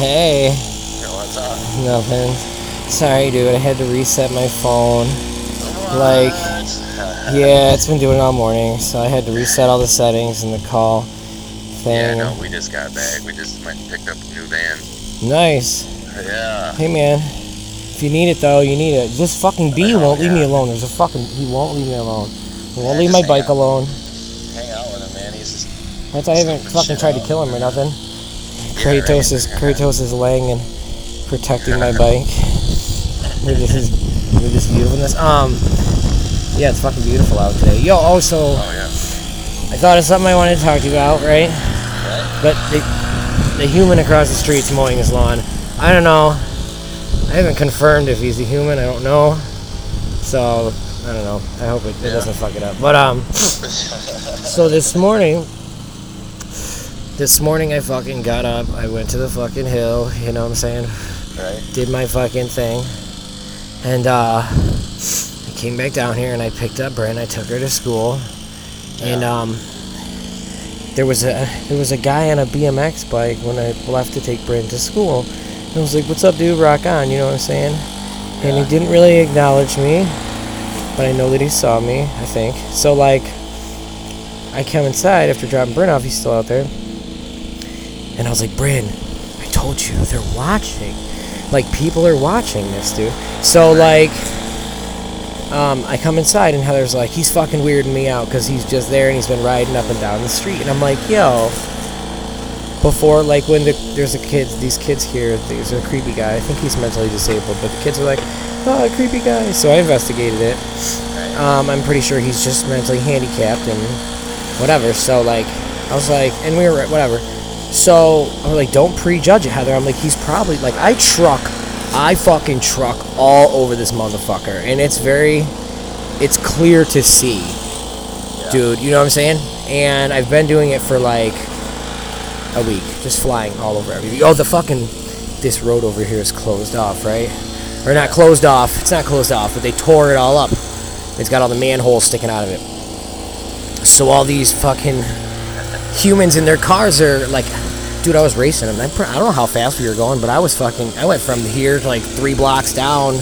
Hey, Yo, what's up? nothing. Sorry, dude. I had to reset my phone. Like, Yeah, it's been doing it all morning, so I had to reset all the settings and the call thing. Yeah, no, we just got back. We just went and picked up a new van. Nice. Yeah. Hey, man. If you need it though, you need it. This fucking bee Oh, won't leave me alone. There's a fucking he won't leave me alone. He won't Yeah, leave my bike out. alone. Hang out with him, man. He's just. That's I haven't fucking tried to kill him or nothing. Yeah, Kratos is. Kratos is laying and protecting my bike. We're just we're just viewing this. Um, yeah, it's fucking beautiful out today. Yo, also, Oh, yeah. I thought of something I wanted to talk to you about, right? Right? But the the human across the street's mowing his lawn. I don't know. I haven't confirmed if he's a human. I don't know. So I don't know. I hope it, it doesn't fuck it up. But um, so this morning, this morning I fucking got up. I went to the fucking hill. You know what I'm saying? right? Did my fucking thing, and uh, I came back down here and I picked up Bryn. I took her to school, and um, there was a there was a guy on a BMX bike when I left to take Bryn to school. And I was like, "What's up, dude? Rock on!" You know what I'm saying? And he didn't really acknowledge me, but I know that he saw me. I think so. Like, I come inside after dropping Bryn off. He's still out there, and I was like, "Bryn, I told you they're watching. Like, people are watching this, dude." So like. Um, I come inside and Heather's like, he's fucking weirding me out because he's just there and he's been riding up and down the street. And I'm like, yo, before, like, when the, there's a kid, these kids here, there's a creepy guy. I think he's mentally disabled, but the kids are like, oh, a creepy guy. So I investigated it. Um, I'm pretty sure he's just mentally handicapped and whatever. So, like, I was like, and we were, whatever. So, I'm like, don't prejudge it, Heather. I'm like, he's probably, like, I truck, I fucking truck all over this motherfucker. And it's very, it's clear to see, Yeah. dude. You know what I'm saying? And I've been doing it for, like, a week. Just flying all over everything. Oh, the fucking, this road over here is closed off, right? Or not closed off. It's not closed off, but they tore it all up. It's got all the manholes sticking out of it. So all these fucking humans in their cars are like, dude, I was racing them. I'm I don't know how fast we were going, but I was fucking. I went from here to like three blocks down,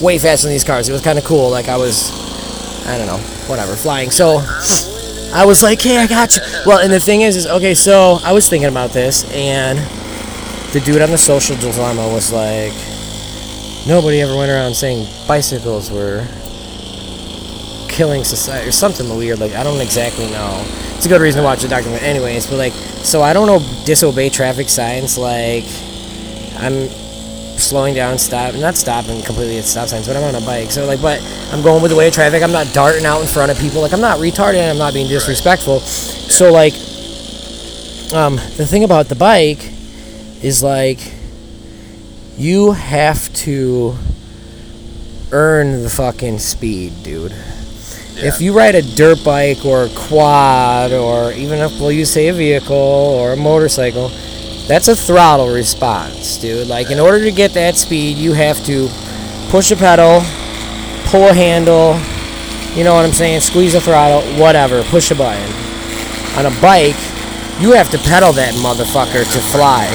way faster than these cars. It was kind of cool. Like I was, I don't know, whatever, flying. So I was like, hey, I got you. Well, and the thing is, is okay. So I was thinking about this, and the dude on the social dilemma was like, nobody ever went around saying bicycles were killing society or something weird. Like I don't exactly know. It's a good reason to watch the document, anyways. But like, so I don't know disobey traffic signs. Like, I'm slowing down, stop, not stopping completely at stop signs, but I'm on a bike. So like, but I'm going with the way of traffic. I'm not darting out in front of people. Like I'm not retarded. I'm not being disrespectful. So like, um, the thing about the bike is like, you have to earn the fucking speed, dude. If you ride a dirt bike or a quad or even if we'll use say a vehicle or a motorcycle, that's a throttle response, dude. Like in order to get that speed, you have to push a pedal, pull a handle, you know what I'm saying, squeeze a throttle, whatever, push a button. On a bike, you have to pedal that motherfucker to fly.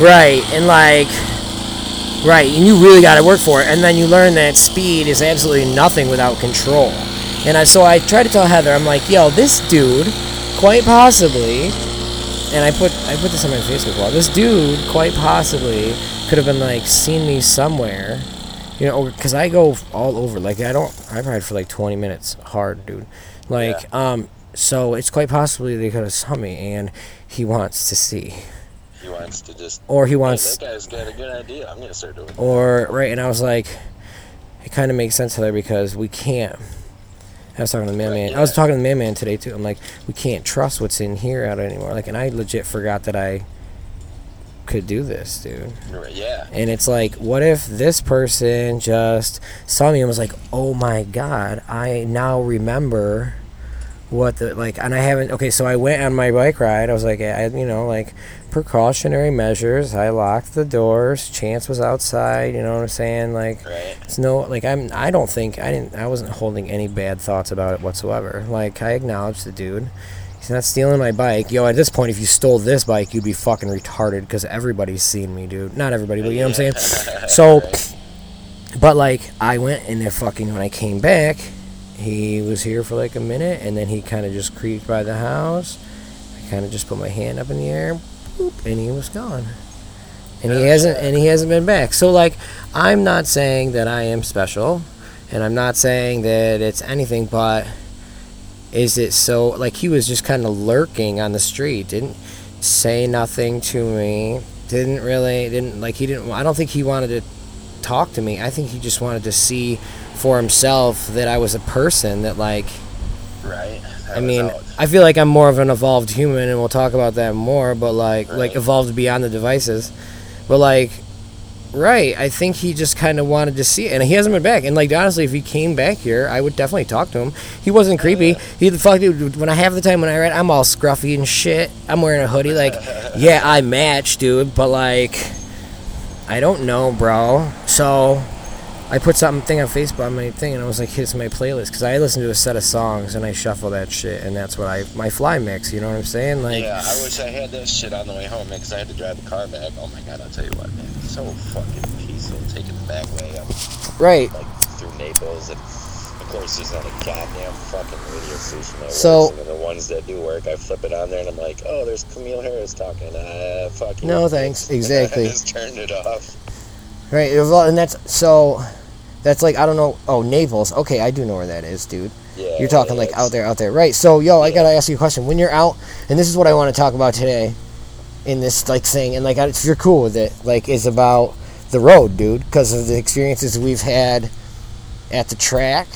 Right, and like Right, and you really got to work for it. And then you learn that speed is absolutely nothing without control. And I, so I tried to tell Heather, I'm like, yo, this dude, quite possibly, and I put I put this on my Facebook wall. This dude, quite possibly, could have been like seen me somewhere, you know, because I go all over. Like I don't, I ride for like 20 minutes hard, dude. Like, um, so it's quite possibly they could have saw me, and he wants to see, He wants to just. or he Hey, wants that guy's got a good idea. I'm gonna start doing. it. or right and i was like it kind of makes sense to there because we can't i was talking to the mailman. Right, i was talking to the mailman today too. I'm like we can't trust what's in here out anymore. Like and i legit forgot that i could do this dude. Yeah. and it's like what if this person just saw me and was like oh my god i now remember what the like and i haven't okay so i went on my bike ride. I was like I, you know like precautionary measures i locked the doors chance was outside you know what i'm saying like Right. it's no like i'm i don't think i didn't i wasn't holding any bad thoughts about it whatsoever like i acknowledged the dude He's not stealing my bike. Yo, at this point, if you stole this bike, you'd be fucking retarded because everybody's seen me, dude. Not everybody, but you know what I'm saying? So, but like, I went and then fucking, when I came back, he was here for like a minute and then he kind of just creeped by the house. I kind of just put my hand up in the air, and he was gone. And he hasn't, and he hasn't been back. So like, I'm not saying that I am special, and I'm not saying that it's anything, but is it so like he was just kind of lurking on the street didn't say nothing to me didn't really didn't like he didn't i don't think he wanted to talk to me i think he just wanted to see for himself that i was a person that like Right. That i mean out. i feel like i'm more of an evolved human and we'll talk about that more but like like evolved beyond the devices. But like right i think he just kind of wanted to see it and he hasn't been back. And like honestly if he came back here i would definitely talk to him. He wasn't creepy. Uh. He the fuck dude when i have the time when i ride i'm all scruffy and shit. I'm wearing a hoodie like yeah i match dude but like i don't know bro. So I put something on Facebook on my thing, and I was like, "Here's my playlist," because I listen to a set of songs and I shuffle that shit, and that's what I my fly mix. You know what I'm saying? Like, yeah, I wish I had that shit on the way home, man, because I had to drive the car back. Oh my god, I'll tell you what, man. It's so fucking peaceful taking the back way up, right. like, through Naples. And, of course, there's not a goddamn fucking radio station that So- works. And the ones that do work, I flip it on there, and I'm like, oh, there's Camille Harris talking. Ah, fuck. No, thanks. Exactly. I just turned it off. Right, and that's so. That's like I don't know. Oh, Naples. Okay, I do know where that is, dude. Yeah. You're talking like out there, out there. Right. So, yo, I gotta ask you a question. When you're out, and this is what I want to talk about today, in this like thing, and like if you're cool with it, like is about the road, dude, because of the experiences we've had at the track,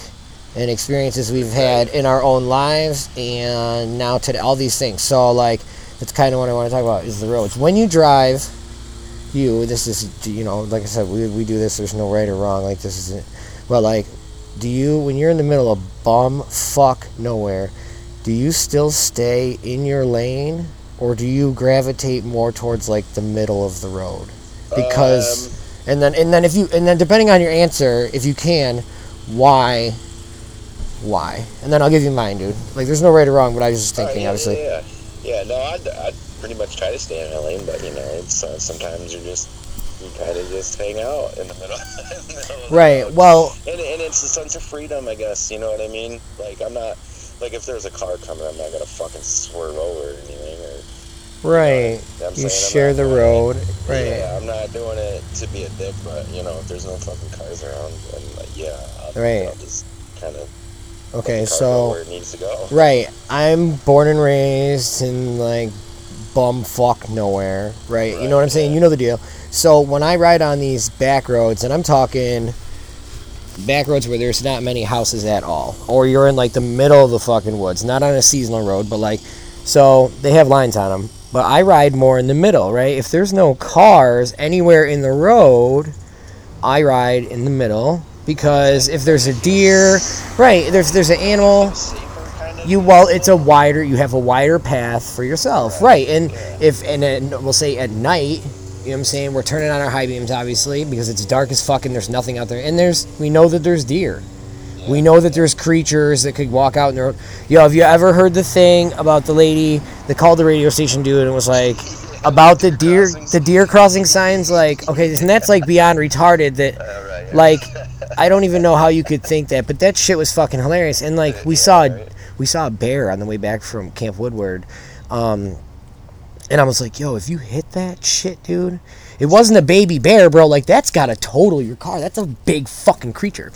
and experiences we've had in our own lives, and now today, all these things. So, like, that's kind of what I want to talk about is the roads. When you drive, you this is you know like I said we, we do this. There's no right or wrong. Like this isn't. But like, do you when you're in the middle of bum fuck nowhere, do you still stay in your lane or do you gravitate more towards like the middle of the road? Because Um, and then and then if you and then depending on your answer, if you can, why? Why? And then I'll give you mine, dude. Like, there's no right or wrong, but I was just Oh, thinking, yeah, obviously. Yeah, yeah. yeah no, I'd, I'd pretty much try to stay in my lane, but you know, it's uh, sometimes you're just you kind of just hang out in the middle. in the middle of the Right. Well, and, and it's a sense of freedom, I guess. You know what I mean? Like I'm not like if there's a car coming, I'm not gonna fucking swerve over or anything. Or right. You saying I'm share the it- road. Right. Yeah, I'm not doing it to be a dick, but you know, if there's no fucking cars around, then like, yeah, I'll, Right. I'll just kind of Okay, so. where it needs to go. Right. I'm born and raised in like bum fuck nowhere. Right. you know what I'm saying? You know the deal. So when I ride on these back roads, and I'm talking back roads where there's not many houses at all, or you're in like the middle of the fucking woods, not on a seasonal road, but like, so they have lines on them. But I ride more in the middle, right? If there's no cars anywhere in the road, I ride in the middle because if there's a deer, right? There's there's an animal Safer kind of. You well it's a wider you have a wider path for yourself. Right and if and then we'll say at night you know what i'm saying we're turning on our high beams obviously because it's dark as fuck and there's nothing out there. And there's we know that there's deer. We know that there's creatures that could walk out in the road. Yo have you ever heard the thing about the lady that called the radio station dude and was like about the deer the deer crossing signs? Like okay and that's like beyond retarded that right. like I don't even know how you could think that, but that shit was fucking hilarious. And like we saw, right. We saw a bear on the way back from Camp Woodward, um, and I was like, "Yo, if you hit that shit, dude, it wasn't a baby bear, bro. Like that's got to total your car. That's a big fucking creature."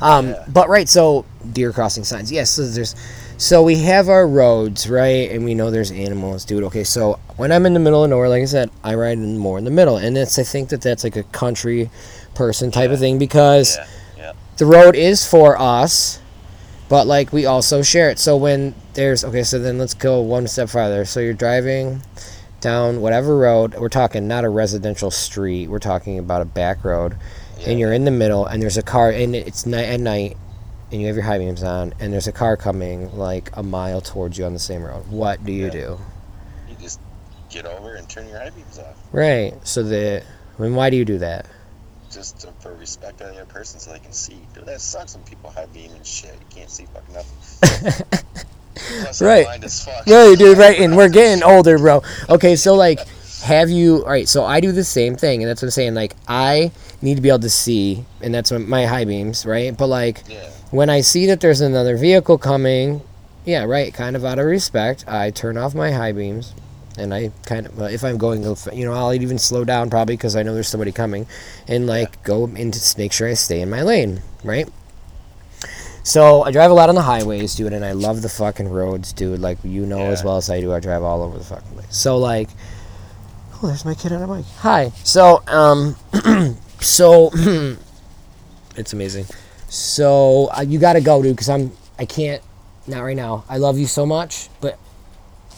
Um, Yeah. But right, so deer crossing signs. Yes, so there's, so we have our roads, right, and we know there's animals, dude. Okay, so when I'm in the middle of nowhere, like I said, I ride in more in the middle, and it's I think that that's like a country person type of thing because Yeah, yeah. the road is for us, but like we also share it. So when there's okay, so then let's go one step farther. So you're driving down whatever road. We're talking not a residential street. We're talking about a back road, Yeah. and you're in the middle, and there's a car, and it's night at night, and you have your high beams on, and there's a car coming like a mile towards you on the same road. What do you Yeah. do? You just get over and turn your high beams off. Right. So the, I mean, why do you do that? Just to, for respect on the other person so they can see. Dude, that sucks when people high beam and shit. You can't see fucking nothing. Plus, Right. blind as fuck. Yeah, dude, right? And we're getting older, bro. Okay, so like, have you? All right, so I do the same thing, and that's what I'm saying. Like, I need to be able to see, and that's what my high beams, right? But like, Yeah. when I see that there's another vehicle coming, yeah, right, kind of out of respect, I turn off my high beams, and I kind of, uh, if I'm going, you know, I'll even slow down probably because I know there's somebody coming, and like go into make sure I stay in my lane, right? So I drive a lot on the highways, dude, and I love the fucking roads, dude. Like you know as well as I do, I drive all over the fucking place. So like, oh, there's my kid on a bike. Hi. So um, so it's amazing. So uh, you gotta go, dude, because I'm I can't not right now. I love you so much, but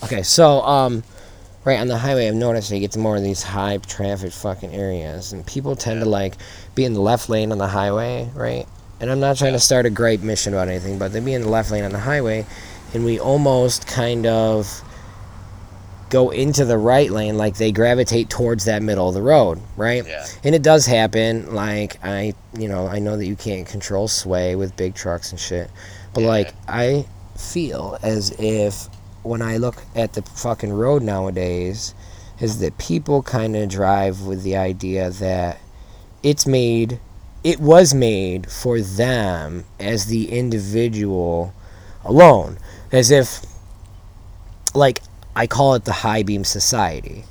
okay. So um, right on the highway, I've noticed you get to more of these high traffic fucking areas, and people tend to like be in the left lane on the highway, right? And I'm not trying to start a gripe mission about anything, but they be in the left lane on the highway, and we almost kind of go into the right lane, like they gravitate towards that middle of the road, right? Yeah. And it does happen. Like I, you know, I know that you can't control sway with big trucks and shit, but Yeah. like I feel as if when I look at the fucking road nowadays, is that people kind of drive with the idea that it's made, it was made for them as the individual alone, as if, like I call it the high beam society.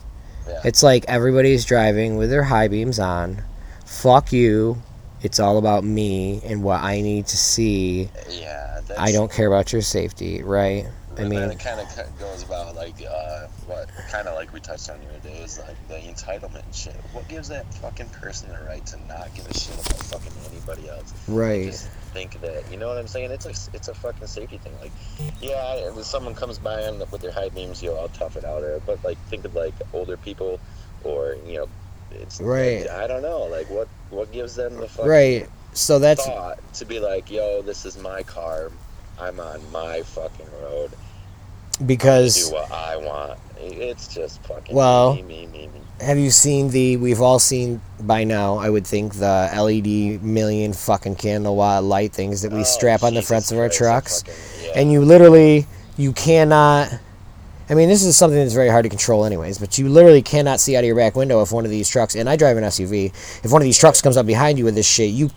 Yeah. It's like everybody's driving with their high beams on. Fuck you. It's all about me and what I need to see. Yeah. I don't care about your safety, right? I and then it kind of goes about like uh, what kind of like we touched on the other day is like the entitlement and shit. What gives that fucking person the right to not give a shit about fucking anybody else? right. Just think that you know what I'm saying. It's a it's a fucking safety thing. Like, yeah, if someone comes by the, with their high beams, you know, I'll tough it out. Or, but like, think of like older people, or you know, it's Right. I don't know. Like, what what gives them the fucking Right. So that's thought to be like, yo, this is my car. I'm on my fucking road. because Do what I want. It's just fucking Well- me, me, me, have you seen the we've all seen by now, I would think the LED million fucking candle watt light things that we Oh, strap on the fronts of our Christ, trucks. fucking- yeah. and you literally you cannot I mean, this is something that's very hard to control, anyways. But you literally cannot see out of your back window if one of these trucks, and I drive an SUV, if one of these trucks comes up behind you with this shit, you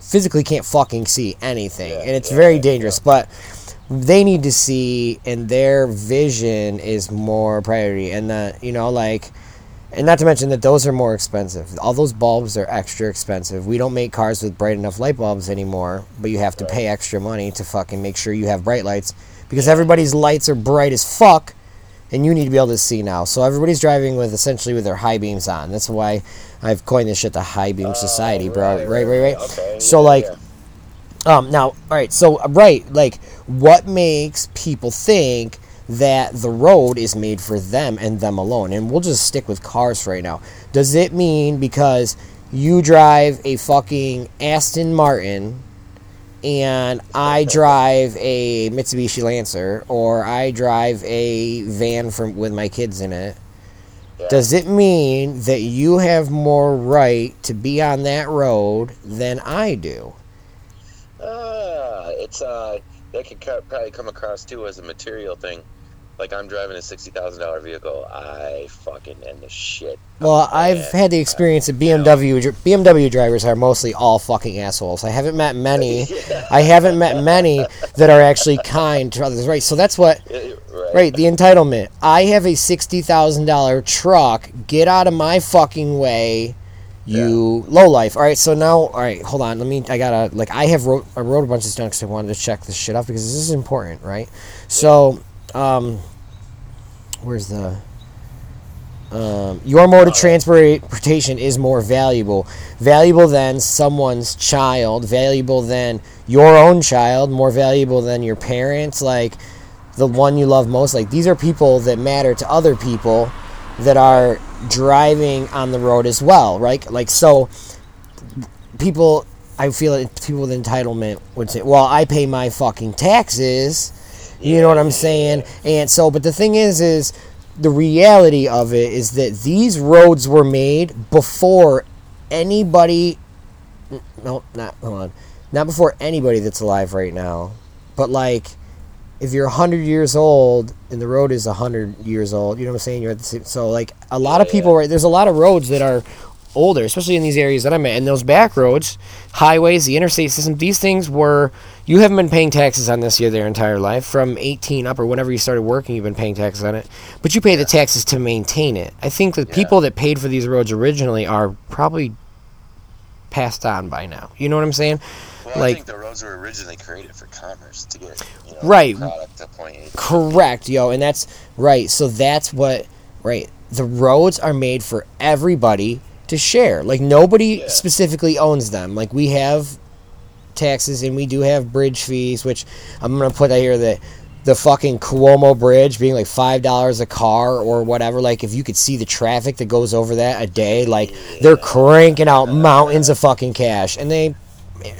physically can't fucking see anything, Yeah, and it's yeah, very yeah, dangerous. But they need to see, and their vision is more priority, and that you know, like, and not to mention that those are more expensive. All those bulbs are extra expensive. We don't make cars with bright enough light bulbs anymore, but you have to pay extra money to fucking make sure you have bright lights because everybody's lights are bright as fuck and you need to be able to see now. So everybody's driving with essentially with their high beams on. That's why I've coined this shit the high beam society, bro. Right, right, right. Okay, So yeah, like yeah. um, now, all right. So, uh, right, like, what makes people think that the road is made for them and them alone? And we'll just stick with cars right now. Does it mean because you drive a fucking Aston Martin and I drive a Mitsubishi Lancer or I drive a van from with my kids in it? Yeah. Does it mean that you have more right to be on that road than I do? Ah, it's uh, that could co- probably come across too as a material thing. Like I'm driving a sixty thousand dollar vehicle, I fucking end the shit. Well, I've Yeah. had the experience that BMW BMW drivers are mostly all fucking assholes. I haven't met many. I haven't met many that are actually kind to others. Right. So that's what. Right. Right. The entitlement. I have a sixty thousand dollar truck. Get out of my fucking way. You low life. All right. So now, all right. Hold on. Let me. I gotta like. I have wrote. I wrote a bunch of stuff because I wanted to check this shit off because this is important. Right. So, um, where's the um, your mode of transportation is more valuable. Valuable than someone's child, valuable than your own child, more valuable than your parents, like the one you love most. Like these are people that matter to other people that are driving on the road as well, right? Like so people I feel like people with entitlement would say, "Well, I pay my fucking taxes." You know what I'm saying? And so, but the thing is, is the reality of it is that these roads were made before anybody. No, not hold on, not before anybody that's alive right now, but like if you're 100 years old and the road is 100 years old, you know what I'm saying? You're at the same, so like a lot of people yeah. right there's a lot of roads that are older, especially in these areas that I'm in. And those back roads, highways, the interstate system, these things were you haven't been paying taxes on this year their entire life. From 18 up or whenever you started working, you've been paying taxes on it. But you pay the taxes to maintain it. I think the Yeah. people that paid for these roads originally are probably passed on by now. You know what I'm saying? Well, I like- think the roads were originally created for commerce to get you know, Right. product to point A. Correct, yo, and that's right. So that's what right. The roads are made for everybody to share. Like nobody Yeah. specifically owns them. Like we have taxes and we do have bridge fees, which I'm gonna put out here that the fucking Cuomo Bridge being like five dollars a car or whatever. Like if you could see the traffic that goes over that a day, like they're cranking out mountains of fucking cash, and they.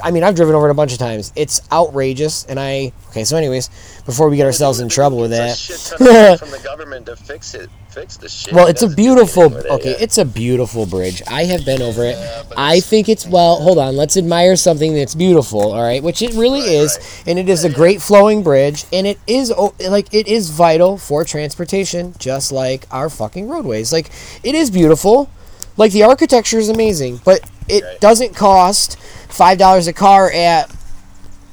I mean, I've driven over it a bunch of times. It's outrageous, and I okay. So, anyways, before we get ourselves in trouble with that, shit ton of money from the government to fix it, fix the shit. well, it's a beautiful. anything with it, Okay, it's a beautiful bridge. I have been over it. I think it's well. Hold on, let's admire something that's beautiful. All right, which it really is, and it is a great flowing bridge, and it is like it is vital for transportation, just like our fucking roadways. Like it is beautiful. Like the architecture is amazing, but it Right. doesn't cost five dollars a car at.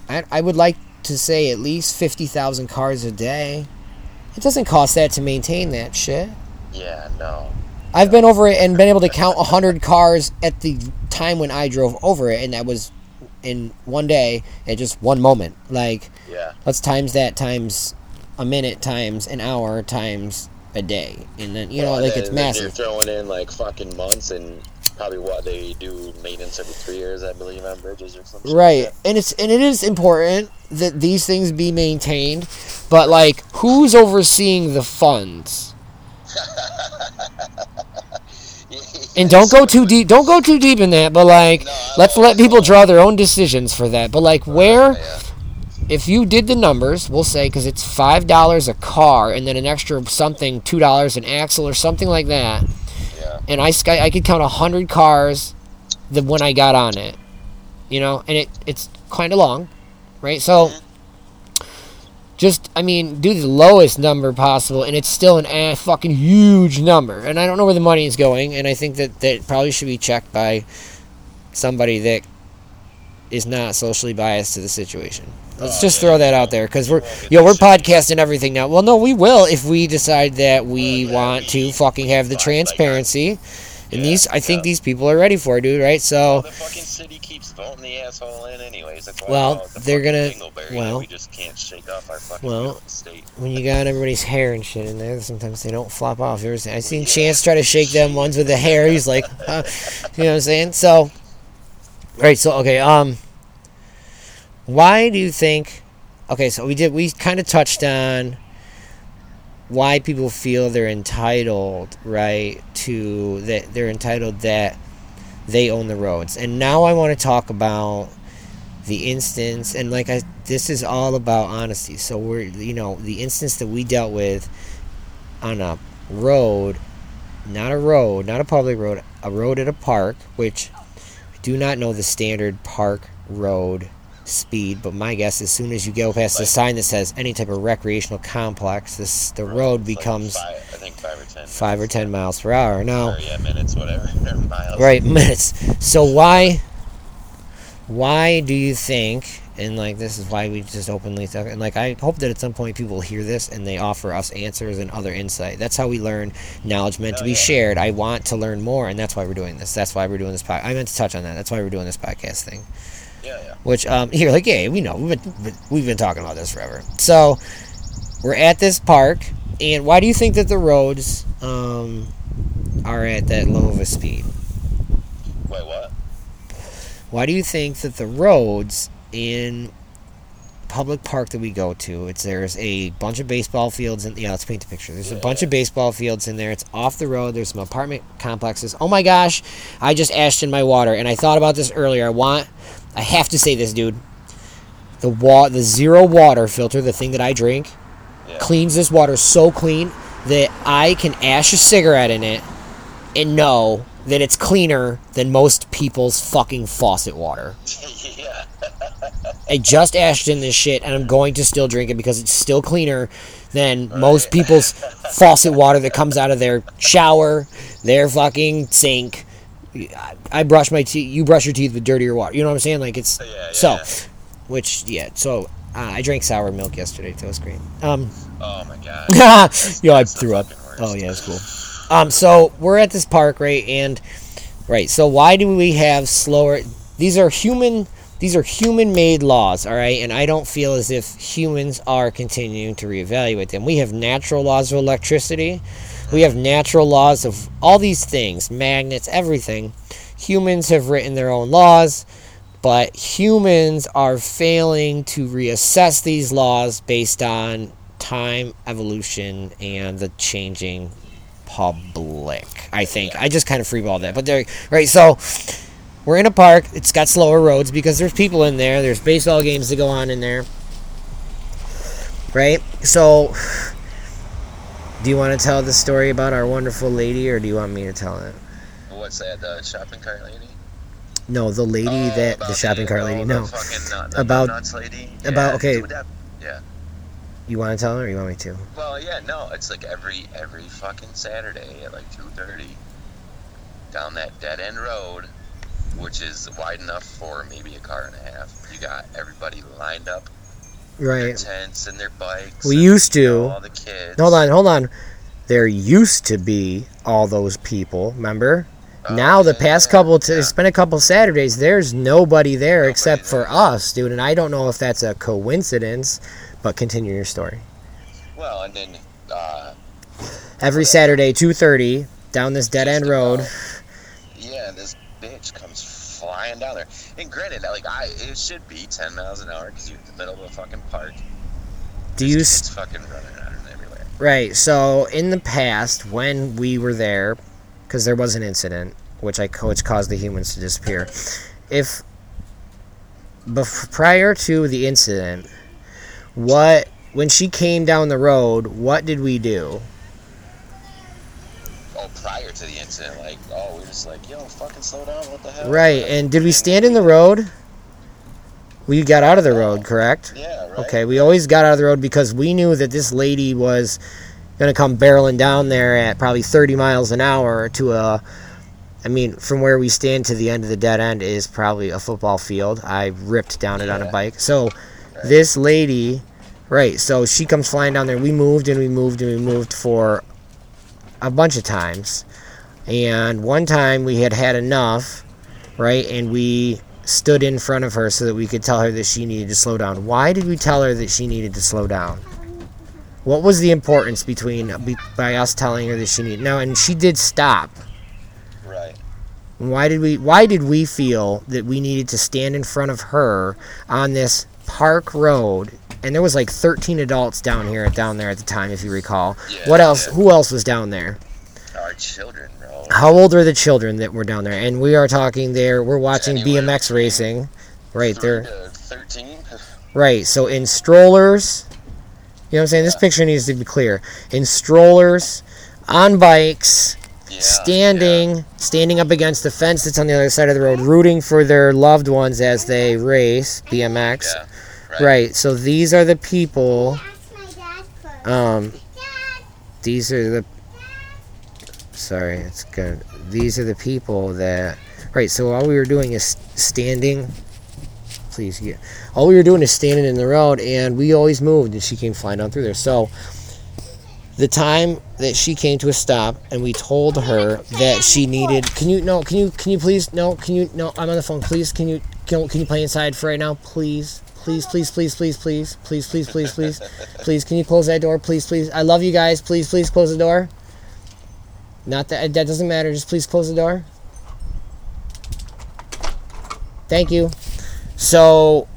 I, I would like to say at least fifty thousand cars a day. It doesn't cost that to maintain that shit. Yeah, no. I've been over it and been able to count 100 cars at the time when I drove over it, and that was in one day at just one moment. Like, Yeah. let's times that times a minute times an hour times a day. And then, you know, Well, like it's then massive. You're throwing in like fucking months and probably what they do maintenance every three years, I believe, on bridges or something. Right. And it's and it is important that these things be maintained, but like who's overseeing the funds? And don't go too deep. Don't go too deep in that. But like, No, let's let people draw their own decisions for that. But like, oh, where Yeah. if you did the numbers, we'll say because it's five dollars a car and then an extra something, two dollars an axle or something like that. And I sky, I could count a hundred cars, the when I got on it, you know, and it it's kind of long, right? So. Just, I mean, do the lowest number possible, and it's still an eh, fucking huge number. And I don't know where the money is going, and I think that that probably should be checked by somebody that is not socially biased to the situation. Let's Oh, just yeah, throw that out there because we're yo we're podcasting everything now. Well, no, we will if we decide that we Well, yeah, want to fucking have the like, transparency. And Yeah, these, I think yeah. these people are ready for it, dude. Right? Well, So, the fucking city keeps voting the asshole in, anyways. That's why Well, it the they're gonna- well- we just can't shake off our fucking well, state. when you got everybody's hair and shit in there, sometimes they don't flop off. You ever seen, I seen Chance try to shake them ones with the hair. He's like, uh, you know what I'm saying? So, right. So, okay. Um, why do you think? Okay, so we did. We kind of touched on why people feel they're entitled, right? To that they're entitled that they own the roads, and now I want to talk about the instance and like I this is all about honesty. So we're you know, the instance that we dealt with on a road, not a road, not a public road, a road at a park, which I do not know the standard park road speed, but my guess as soon as you go past the sign that says any type of recreational complex, this the road It's like becomes five, I think five or ten. or ten miles per hour. Now Or, yeah, minutes, whatever. Miles. right minutes so why why do you think and like this is why we just openly talk and like i hope that at some point people hear this and they offer us answers and other insight that's how we learn knowledge meant oh, to Oh, be yeah. shared i want to learn more and that's why we're doing this that's why we're doing this podcast i meant to touch on that that's why we're doing this podcast thing Yeah, yeah. which um here like yeah we know we've been, we've been talking about this forever. So we're at this park and why do you think that the roads um are at that low of a speed? Wait, what? why do you think that the roads in public park that we go to it's there's a bunch of baseball fields and yeah let's paint the picture. There's a bunch of baseball fields in there. It's off the road. There's some apartment complexes. Oh my gosh i just ashed in my water and i thought about this earlier. I want i have to say this dude the wa- the zero water filter the thing that i drink Yeah. cleans this water so clean that i can ash a cigarette in it and know that it's cleaner than most people's fucking faucet water yeah. I just ashed in this shit, and I'm going to still drink it because it's still cleaner than most people's faucet water that comes out of their shower, their fucking sink. I- brush my teeth. You brush your teeth with dirtier water. You know what I'm saying? Like it's Yeah, yeah, so. yeah. Which yeah. So uh, I drank sour milk yesterday. That was great. Um. Oh my god. yo, I threw up. Oh yeah, it's cool. Um, so we're at this park, right? And right, so why do we have slower? These are human. These are human-made laws, all right. And I don't feel as if humans are continuing to reevaluate them. We have natural laws of electricity. We have natural laws of all these things, magnets, everything. Humans have written their own laws, but humans are failing to reassess these laws based on time, evolution, and the changing public. I think I just kind of freeballed that, but there, right? So we're in a park. It's got slower roads because there's people in there. There's baseball games to go on in there, right? So, do you want to tell the story about our wonderful lady, or do you want me to tell it? What's that? The shopping cart lady? No, the lady Oh, that the shopping cart oh, lady. the No, fucking nut, the About- nuts lady. about- okay. that- yeah. you want to tell her, or you want me to? Well, yeah, no, it's like every every fucking Saturday at like two thirty, down that dead end road, which is wide enough for maybe a car and a half. You got everybody lined up, their Right. tents and their bikes. We and, used you to. know, all the kids. Hold on, hold on. There used to be all those people. Remember? Oh, now the past yeah, couple, t- yeah. it's been a couple Saturdays. There's nobody there Nobody except for us, dude. And I don't know if that's a coincidence, but continue your story. Well, and then uh, Every Yeah. Saturday, two thirty, down this dead end road. about- Yeah, this bitch comes flying down there. And granted, like I, it should be ten miles an hour because you're in the middle of a fucking park. Do There's you kids s- fucking running around everywhere? right? So in the past, when we were there, because there was an incident which I which caused the humans to disappear. If bef- prior to the incident, what when she came down the road, what did we do? Prior to the incident, like, oh, we are just like, yo, fucking slow down, what the hell? Right, and did we stand in the road? We got out of the road, correct? Yeah, right. Okay, we always got out of the road because we knew that this lady was gonna come barreling down there at probably 30 miles an hour to a. I mean, from where we stand to the end of the dead end is probably a football field. I ripped down it on a bike. So, this lady, right? So she comes flying down there. We moved and we moved and we moved for a bunch of times, and one time we had had enough, right? And we stood in front of her so that we could tell her that she needed to slow down. Why did we tell her that she needed to slow down? What was the importance between by us telling her that she needed? No, and she did stop. Right. Why did we? Why did we feel that we needed to stand in front of her on this park road? And there was like 13 adults down here, down there at the time, if you recall. Yeah, what else? yeah. Who else was down there? Our children, bro. How old are the children that were down there? And we are talking there. We're watching Anywhere BMX racing, right there. to Thirteen. Right. So in strollers, you know what I'm saying? This picture needs to be clear. In strollers, on bikes, Yeah. standing, standing up against the fence that's on the other side of the road, rooting for their loved ones as they race BMX. Yeah. Right. Right. So these are the people. Ask my dad first. Um, Dad, these are the. Sorry, it's good. These are the people that. Right. So all we were doing is standing. Please get. All we were doing is standing in the road, and we always moved, and she came flying down through there. So. The time that she came to a stop, and we told her that she needed. Can you no? Can you can you please no? Can you no? I'm on the phone. Please, can you can, can you play inside for right now? Please, please, please, please, please, please, please, please, please, please, please. Can you close that door? Please, please. I love you guys. Please, please close the door. Not that that doesn't matter. Just please close the door. Thank you. So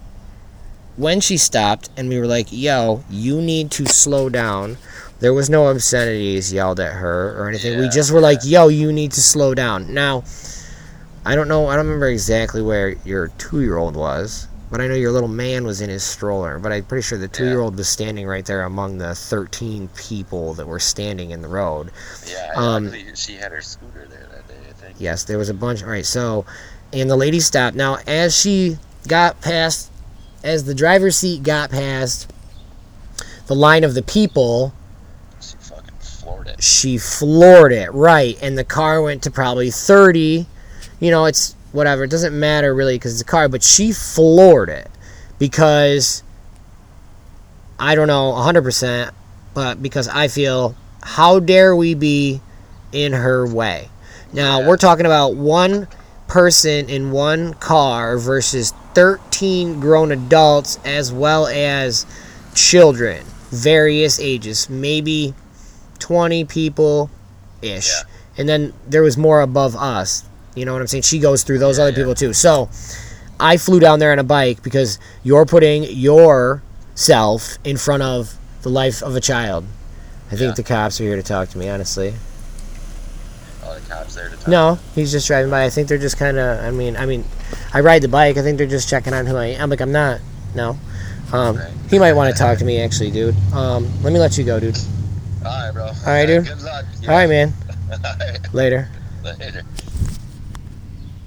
when she stopped and we were like, "Yo, you need to slow down." There was no obscenities yelled at her or anything. we just were like, "Yo, you need to slow down." Now, I don't know. I don't remember exactly where your two-year-old was, but I know your little man was in his stroller. But I'm pretty sure the two-year-old was standing right there among the 13 people that were standing in the road. Yeah. Um, she had her scooter there that day. I think. Yes, there was a bunch. All right, so, and the lady stopped. Now, as she got past as the driver's seat got past the line of the people, She fucking floored it. she floored it right and the car went to probably 30 you know it's whatever it doesn't matter really because it's a car but she floored it because i don't know 100% but because i feel how dare we be in her way now Yeah. we're talking about one person in one car versus 13 grown adults as well as children various ages maybe 20 people ish. Yeah. And then there was more above us. You know what I'm saying? She goes through those Yeah, other yeah. people too. So I flew down there on a bike because you're putting yourself in front of the life of a child. I think Yeah. the cops are here to talk to me, honestly. All the cops there to talk. No, he's just driving by. I think they're just kind of. I mean, I mean, I ride the bike. I think they're just checking on who I am. I'm like I'm not. No. Um, Right. he might want to talk to me, actually, dude. Um, let me let you go, dude. All right, bro. All right, dude. Good luck. All right, man. All right. Later. Later.